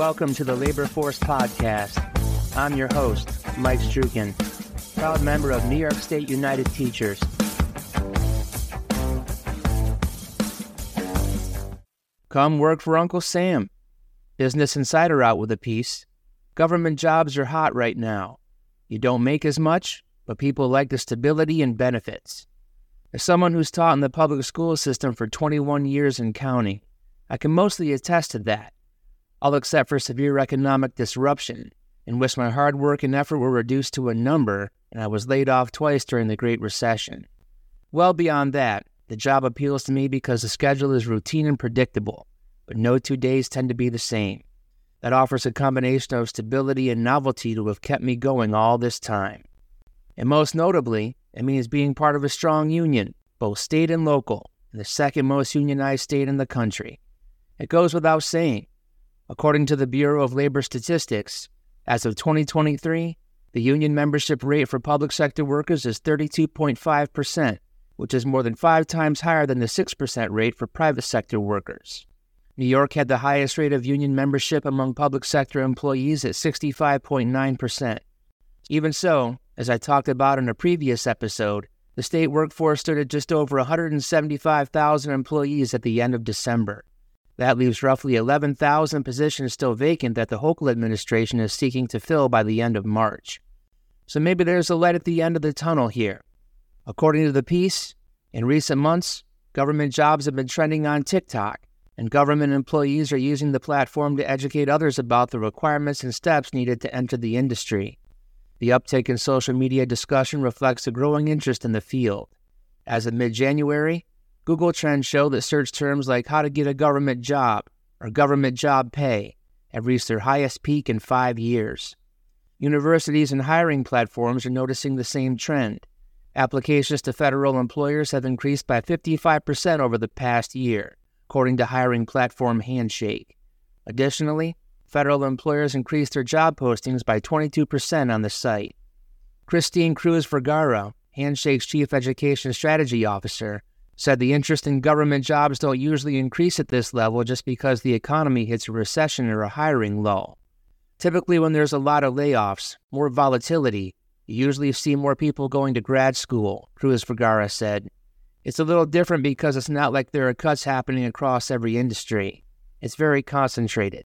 Welcome to the Labor Force Podcast. I'm your host, Mike Strukin, proud member of New York State United Teachers. Come work for Uncle Sam. Business Insider out with a piece. Government jobs are hot right now. You don't make as much, but people like the stability and benefits. As someone who's taught in the public school system for 21 years and counting, I can mostly attest to that all except for severe economic disruption, in which my hard work and effort were reduced to a number and I was laid off twice during the Great Recession. Well beyond that, the job appeals to me because the schedule is routine and predictable, but no two days tend to be the same. That offers a combination of stability and novelty to have kept me going all this time. And most notably, it means being part of a strong union, both state and local, in the second most unionized state in the country. It goes without saying, According to the Bureau of Labor Statistics, as of 2023, the union membership rate for public sector workers is 32.5%, which is more than five times higher than the 6% rate for private sector workers. New York had the highest rate of union membership among public sector employees at 65.9%. Even so, as I talked about in a previous episode, the state workforce stood at just over 175,000 employees at the end of December. That leaves roughly 11,000 positions still vacant that the Hochul administration is seeking to fill by the end of March. So maybe there's a light at the end of the tunnel here. According to the piece, in recent months, government jobs have been trending on TikTok, and government employees are using the platform to educate others about the requirements and steps needed to enter the industry. The uptick in social media discussion reflects a growing interest in the field. As of mid January, Google Trends show that search terms like how to get a government job or government job pay have reached their highest peak in five years. Universities and hiring platforms are noticing the same trend. Applications to federal employers have increased by 55% over the past year, according to hiring platform Handshake. Additionally, federal employers increased their job postings by 22% on the site. Christine Cruzvergara, Handshake's chief education strategy officer, said the interest in government jobs don't usually increase at this level just because the economy hits a recession or a hiring lull. Typically, when there's a lot of layoffs, more volatility, you usually see more people going to grad school, Cruzvergara said. It's a little different because it's not like there are cuts happening across every industry. It's very concentrated.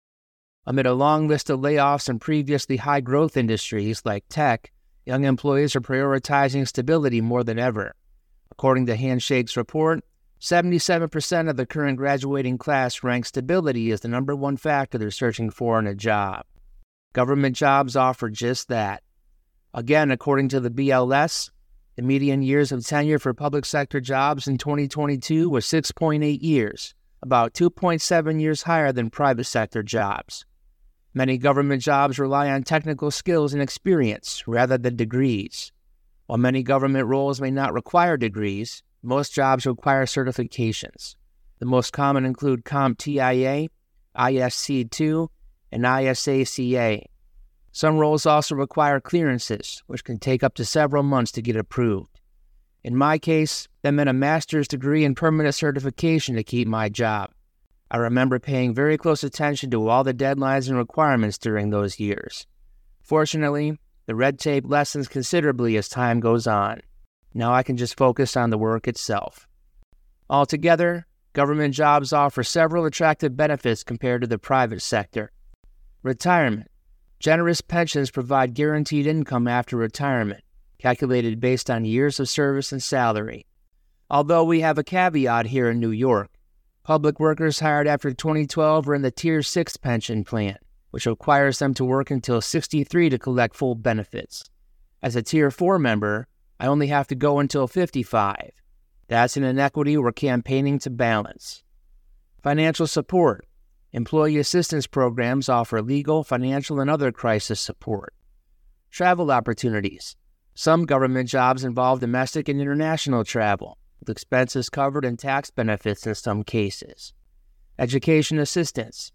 Amid a long list of layoffs in previously high growth industries like tech, young employees are prioritizing stability more than ever. According to Handshake's report, 77% of the current graduating class rank stability as the number one factor they're searching for in a job. Government jobs offer just that. Again, according to the BLS, the median years of tenure for public sector jobs in 2022 was 6.8 years, about 2.7 years higher than private sector jobs. Many government jobs rely on technical skills and experience rather than degrees. While many government roles may not require degrees, most jobs require certifications. The most common include CompTIA, ISC2, and ISACA. Some roles also require clearances, which can take up to several months to get approved. In my case, that meant a master's degree and permanent certification to keep my job. I remember paying very close attention to all the deadlines and requirements during those years. Fortunately, the red tape lessens considerably as time goes on. Now I can just focus on the work itself. Altogether, government jobs offer several attractive benefits compared to the private sector. Retirement. Generous pensions provide guaranteed income after retirement, calculated based on years of service and salary. Although we have a caveat here in New York, public workers hired after 2012 are in the Tier 6 pension plan which requires them to work until 63 to collect full benefits. As a Tier 4 member, I only have to go until 55. That's an inequity we're campaigning to balance. Financial support. Employee assistance programs offer legal, financial, and other crisis support. Travel opportunities. Some government jobs involve domestic and international travel, with expenses covered and tax benefits in some cases. Education assistance.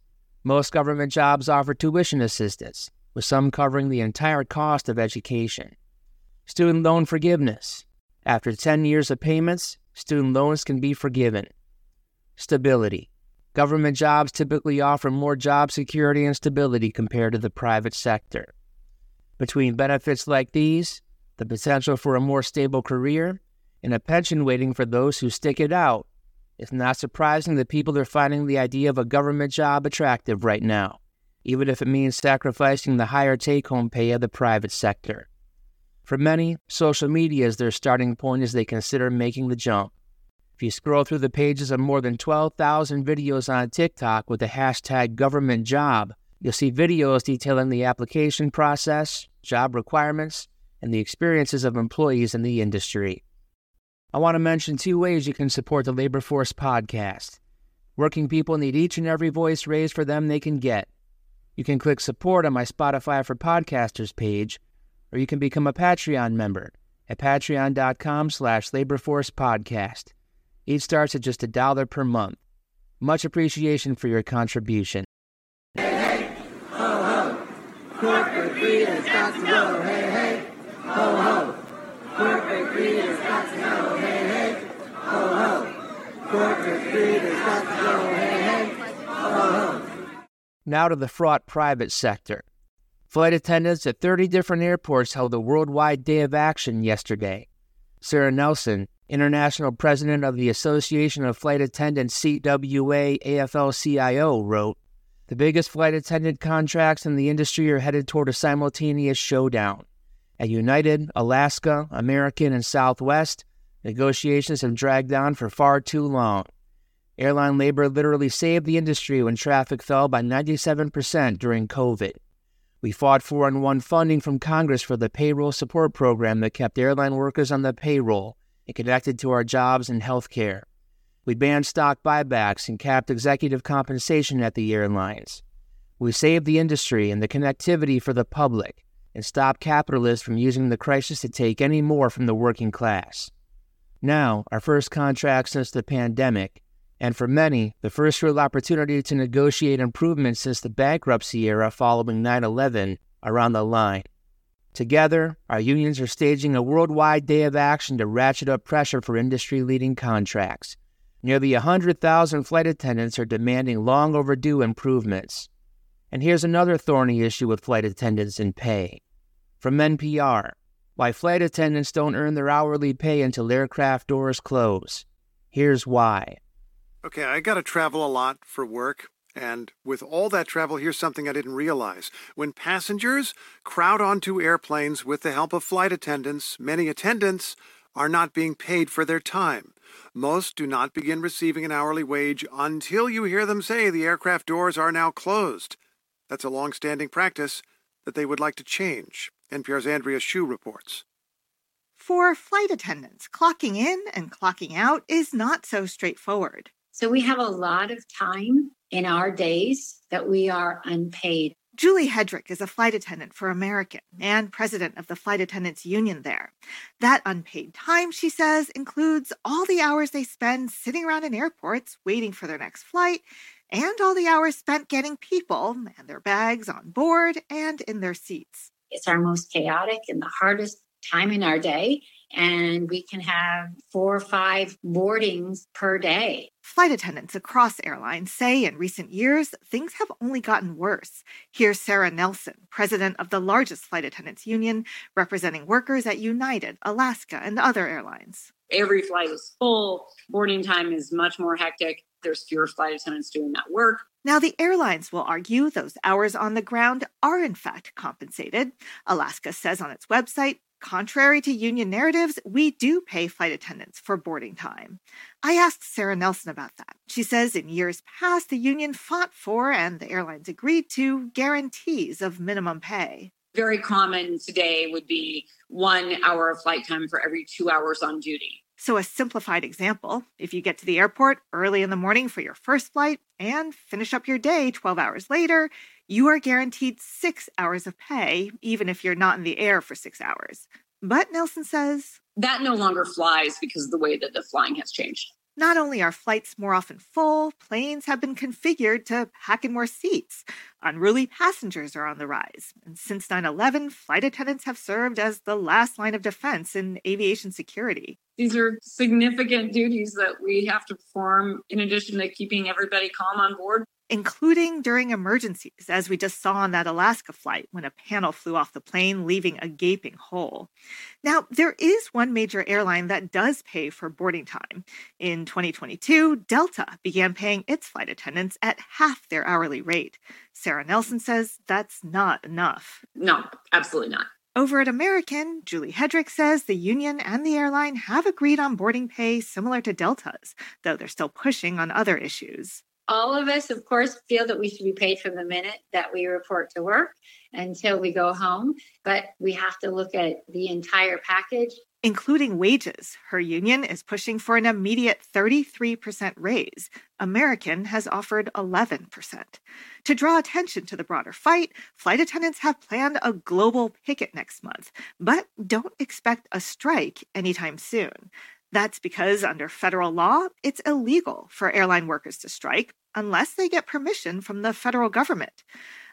Most government jobs offer tuition assistance, with some covering the entire cost of education. Student loan forgiveness. After 10 years of payments, student loans can be forgiven. Stability. Government jobs typically offer more job security and stability compared to the private sector. Between benefits like these, the potential for a more stable career, and a pension waiting for those who stick it out, it's not surprising that people are finding the idea of a government job attractive right now, even if it means sacrificing the higher take home pay of the private sector. For many, social media is their starting point as they consider making the jump. If you scroll through the pages of more than 12,000 videos on TikTok with the hashtag government job, you'll see videos detailing the application process, job requirements, and the experiences of employees in the industry. I want to mention two ways you can support the Labor Force podcast. Working people need each and every voice raised for them they can get. You can click support on my Spotify for Podcasters page, or you can become a Patreon member at patreon.com slash laborforcepodcast. Each starts at just a dollar per month. Much appreciation for your contribution. Hey, hey, ho, ho. Corporate has got to go. Hey, hey, ho, ho. Corporate greed has got to go. Hey, hey, ho, ho. Corporate greed has got to go. Hey, hey, ho, ho. Now to the fraught private sector. Flight attendants at 30 different airports held a worldwide day of action yesterday. Sarah Nelson, International President of the Association of Flight Attendants CWA AFL CIO, wrote The biggest flight attendant contracts in the industry are headed toward a simultaneous showdown. At United, Alaska, American, and Southwest, negotiations have dragged on for far too long. Airline labor literally saved the industry when traffic fell by 97% during COVID. We fought for and won funding from Congress for the payroll support program that kept airline workers on the payroll and connected to our jobs and health care. We banned stock buybacks and capped executive compensation at the airlines. We saved the industry and the connectivity for the public and stop capitalists from using the crisis to take any more from the working class. Now, our first contract since the pandemic, and for many, the first real opportunity to negotiate improvements since the bankruptcy era following 9 11, are on the line. Together, our unions are staging a worldwide day of action to ratchet up pressure for industry leading contracts. Nearly 100,000 flight attendants are demanding long overdue improvements. And here's another thorny issue with flight attendants and pay. From NPR Why flight attendants don't earn their hourly pay until aircraft doors close. Here's why. Okay, I got to travel a lot for work. And with all that travel, here's something I didn't realize. When passengers crowd onto airplanes with the help of flight attendants, many attendants are not being paid for their time. Most do not begin receiving an hourly wage until you hear them say the aircraft doors are now closed. That's a long standing practice that they would like to change. NPR's Andrea Hsu reports. For flight attendants, clocking in and clocking out is not so straightforward. So we have a lot of time in our days that we are unpaid. Julie Hedrick is a flight attendant for American and president of the Flight Attendants Union there. That unpaid time, she says, includes all the hours they spend sitting around in airports waiting for their next flight and all the hours spent getting people and their bags on board and in their seats. It's our most chaotic and the hardest time in our day and we can have four or five boardings per day. Flight attendants across airlines say in recent years, things have only gotten worse. Here's Sarah Nelson, president of the largest flight attendants union, representing workers at United, Alaska, and other airlines. Every flight is full, boarding time is much more hectic. There's fewer flight attendants doing that work. Now, the airlines will argue those hours on the ground are in fact compensated. Alaska says on its website Contrary to union narratives, we do pay flight attendants for boarding time. I asked Sarah Nelson about that. She says in years past, the union fought for and the airlines agreed to guarantees of minimum pay. Very common today would be one hour of flight time for every two hours on duty. So, a simplified example if you get to the airport early in the morning for your first flight and finish up your day 12 hours later, you are guaranteed six hours of pay, even if you're not in the air for six hours. But Nelson says that no longer flies because of the way that the flying has changed. Not only are flights more often full, planes have been configured to pack in more seats. Unruly passengers are on the rise. And since 9 11, flight attendants have served as the last line of defense in aviation security. These are significant duties that we have to perform in addition to keeping everybody calm on board including during emergencies, as we just saw on that Alaska flight when a panel flew off the plane, leaving a gaping hole. Now, there is one major airline that does pay for boarding time. In 2022, Delta began paying its flight attendants at half their hourly rate. Sarah Nelson says that's not enough. No, absolutely not. Over at American, Julie Hedrick says the union and the airline have agreed on boarding pay similar to Delta's, though they're still pushing on other issues all of us, of course, feel that we should be paid from the minute that we report to work until we go home. But we have to look at the entire package. Including wages. Her union is pushing for an immediate 33% raise. American has offered 11%. To draw attention to the broader fight, flight attendants have planned a global picket next month, but don't expect a strike anytime soon. That's because under federal law, it's illegal for airline workers to strike unless they get permission from the federal government.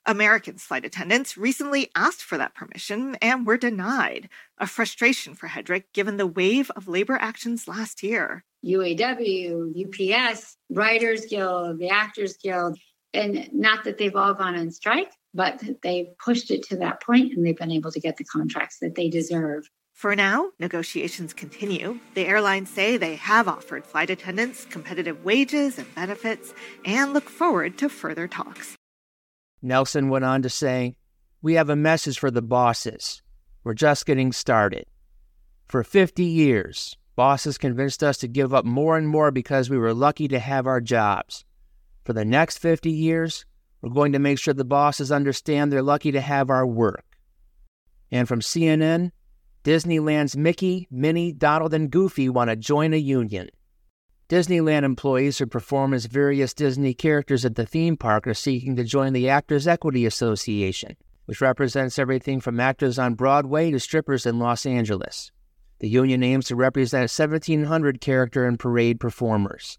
American flight attendants recently asked for that permission and were denied, a frustration for Hedrick given the wave of labor actions last year. UAW, UPS, Writers Guild, the Actors Guild, and not that they've all gone on strike, but they've pushed it to that point and they've been able to get the contracts that they deserve. For now, negotiations continue. The airlines say they have offered flight attendants competitive wages and benefits and look forward to further talks. Nelson went on to say, We have a message for the bosses. We're just getting started. For 50 years, bosses convinced us to give up more and more because we were lucky to have our jobs. For the next 50 years, we're going to make sure the bosses understand they're lucky to have our work. And from CNN, Disneyland's Mickey, Minnie, Donald, and Goofy want to join a union. Disneyland employees who perform as various Disney characters at the theme park are seeking to join the Actors Equity Association, which represents everything from actors on Broadway to strippers in Los Angeles. The union aims to represent 1,700 character and parade performers.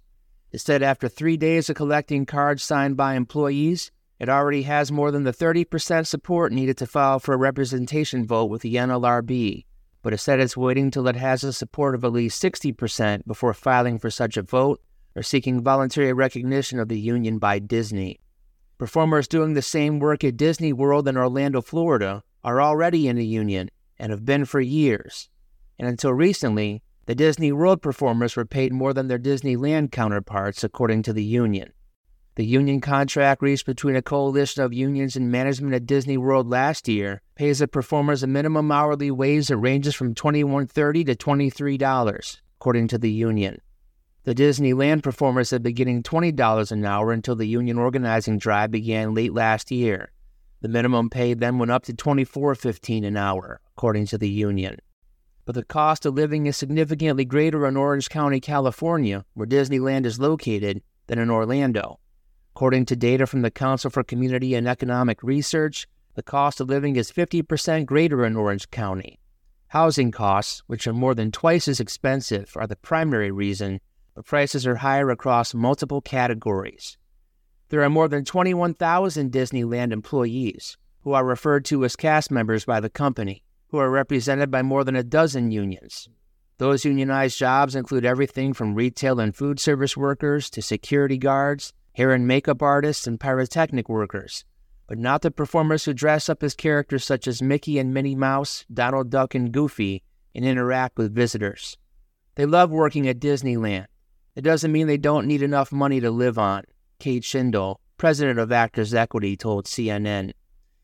Said after three days of collecting cards signed by employees, it already has more than the 30% support needed to file for a representation vote with the NLRB but it said it's waiting till it has the support of at least 60% before filing for such a vote or seeking voluntary recognition of the union by Disney. Performers doing the same work at Disney World in Orlando, Florida, are already in a union and have been for years. And until recently, the Disney World performers were paid more than their Disneyland counterparts, according to the union. The union contract reached between a coalition of unions and management at Disney World last year pays the performers a minimum hourly wage that ranges from $21.30 to $23, according to the union. The Disneyland performers had been getting $20 an hour until the union organizing drive began late last year. The minimum pay then went up to $24.15 an hour, according to the union. But the cost of living is significantly greater in Orange County, California, where Disneyland is located, than in Orlando. According to data from the Council for Community and Economic Research, the cost of living is 50% greater in Orange County. Housing costs, which are more than twice as expensive, are the primary reason, but prices are higher across multiple categories. There are more than 21,000 Disneyland employees, who are referred to as cast members by the company, who are represented by more than a dozen unions. Those unionized jobs include everything from retail and food service workers to security guards hair and makeup artists, and pyrotechnic workers, but not the performers who dress up as characters such as Mickey and Minnie Mouse, Donald Duck, and Goofy and interact with visitors. They love working at Disneyland. It doesn't mean they don't need enough money to live on, Kate Shindle, president of Actors Equity, told CNN.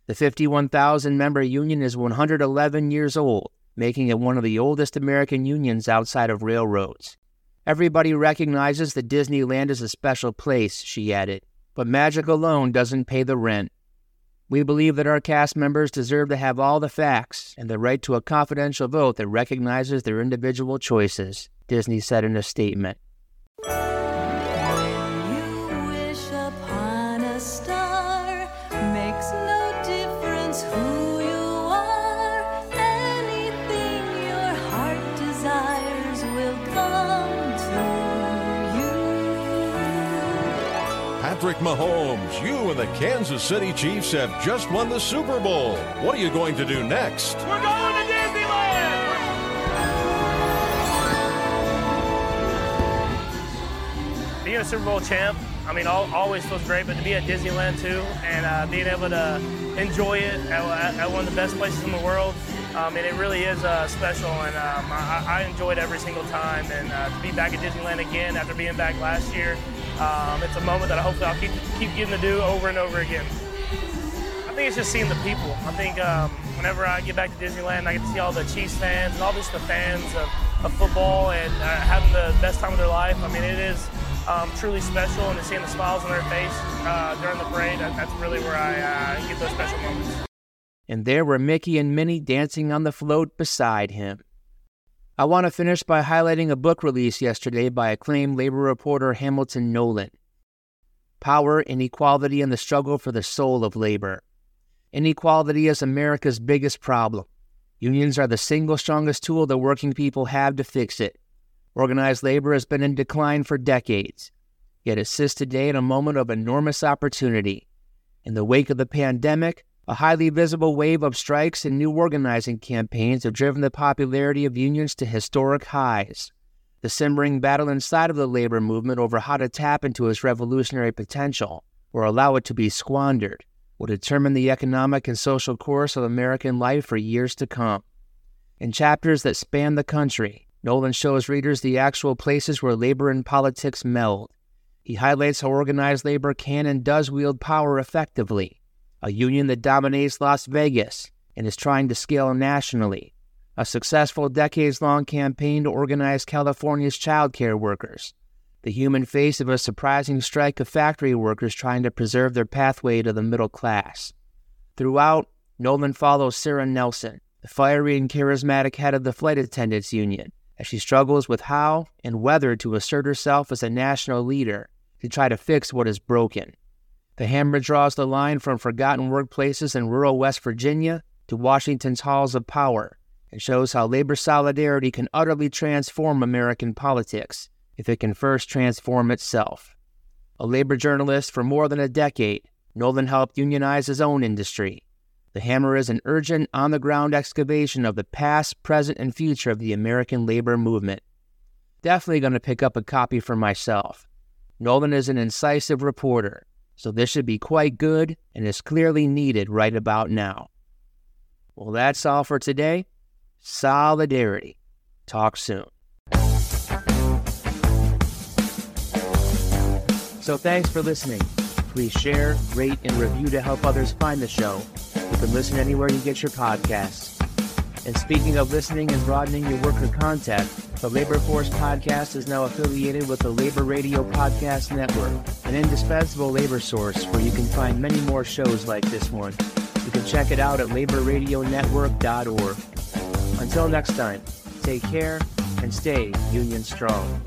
The 51,000 member union is 111 years old, making it one of the oldest American unions outside of railroads. Everybody recognizes that Disneyland is a special place, she added, but magic alone doesn't pay the rent. We believe that our cast members deserve to have all the facts and the right to a confidential vote that recognizes their individual choices, Disney said in a statement. Patrick Mahomes, you and the Kansas City Chiefs have just won the Super Bowl. What are you going to do next? We're going to Disneyland! Being a Super Bowl champ, I mean, all, always feels great, but to be at Disneyland too and uh, being able to enjoy it at, at, one of the best places in the world, um, and it really is uh, special. And um, I, I enjoy it every single time. And uh, to be back at Disneyland again after being back last year, um, it's a moment that I hopefully I'll keep keep getting to do over and over again. I think it's just seeing the people. I think um, whenever I get back to Disneyland, I get to see all the Chiefs fans and all just the fans of, of football and uh, having the best time of their life. I mean, it is um, truly special, and seeing the smiles on their face uh, during the parade, that's really where I uh, get those special moments. And there were Mickey and Minnie dancing on the float beside him. I want to finish by highlighting a book released yesterday by acclaimed labor reporter Hamilton Nolan Power, Inequality, and the Struggle for the Soul of Labor. Inequality is America's biggest problem. Unions are the single strongest tool the working people have to fix it. Organized labor has been in decline for decades, yet it sits today in a moment of enormous opportunity. In the wake of the pandemic, a highly visible wave of strikes and new organizing campaigns have driven the popularity of unions to historic highs. The simmering battle inside of the labor movement over how to tap into its revolutionary potential or allow it to be squandered will determine the economic and social course of American life for years to come. In chapters that span the country, Nolan shows readers the actual places where labor and politics meld. He highlights how organized labor can and does wield power effectively a union that dominates Las Vegas and is trying to scale nationally, a successful decades long campaign to organize California's child care workers, the human face of a surprising strike of factory workers trying to preserve their pathway to the middle class. Throughout, Nolan follows Sarah Nelson, the fiery and charismatic head of the Flight Attendants Union, as she struggles with how and whether to assert herself as a national leader to try to fix what is broken. The hammer draws the line from forgotten workplaces in rural West Virginia to Washington's halls of power and shows how labor solidarity can utterly transform American politics if it can first transform itself. A labor journalist for more than a decade, Nolan helped unionize his own industry. The Hammer is an urgent, on the ground excavation of the past, present, and future of the American labor movement. Definitely going to pick up a copy for myself. Nolan is an incisive reporter so this should be quite good and is clearly needed right about now. Well, that's all for today. Solidarity. Talk soon. So thanks for listening. Please share, rate, and review to help others find the show. You can listen anywhere you get your podcasts. And speaking of listening and broadening your worker contact, the Labor Force podcast is now affiliated with the Labor Radio Podcast Network, an indispensable labor source where you can find many more shows like this one. You can check it out at laborradionetwork.org. Until next time, take care and stay union strong.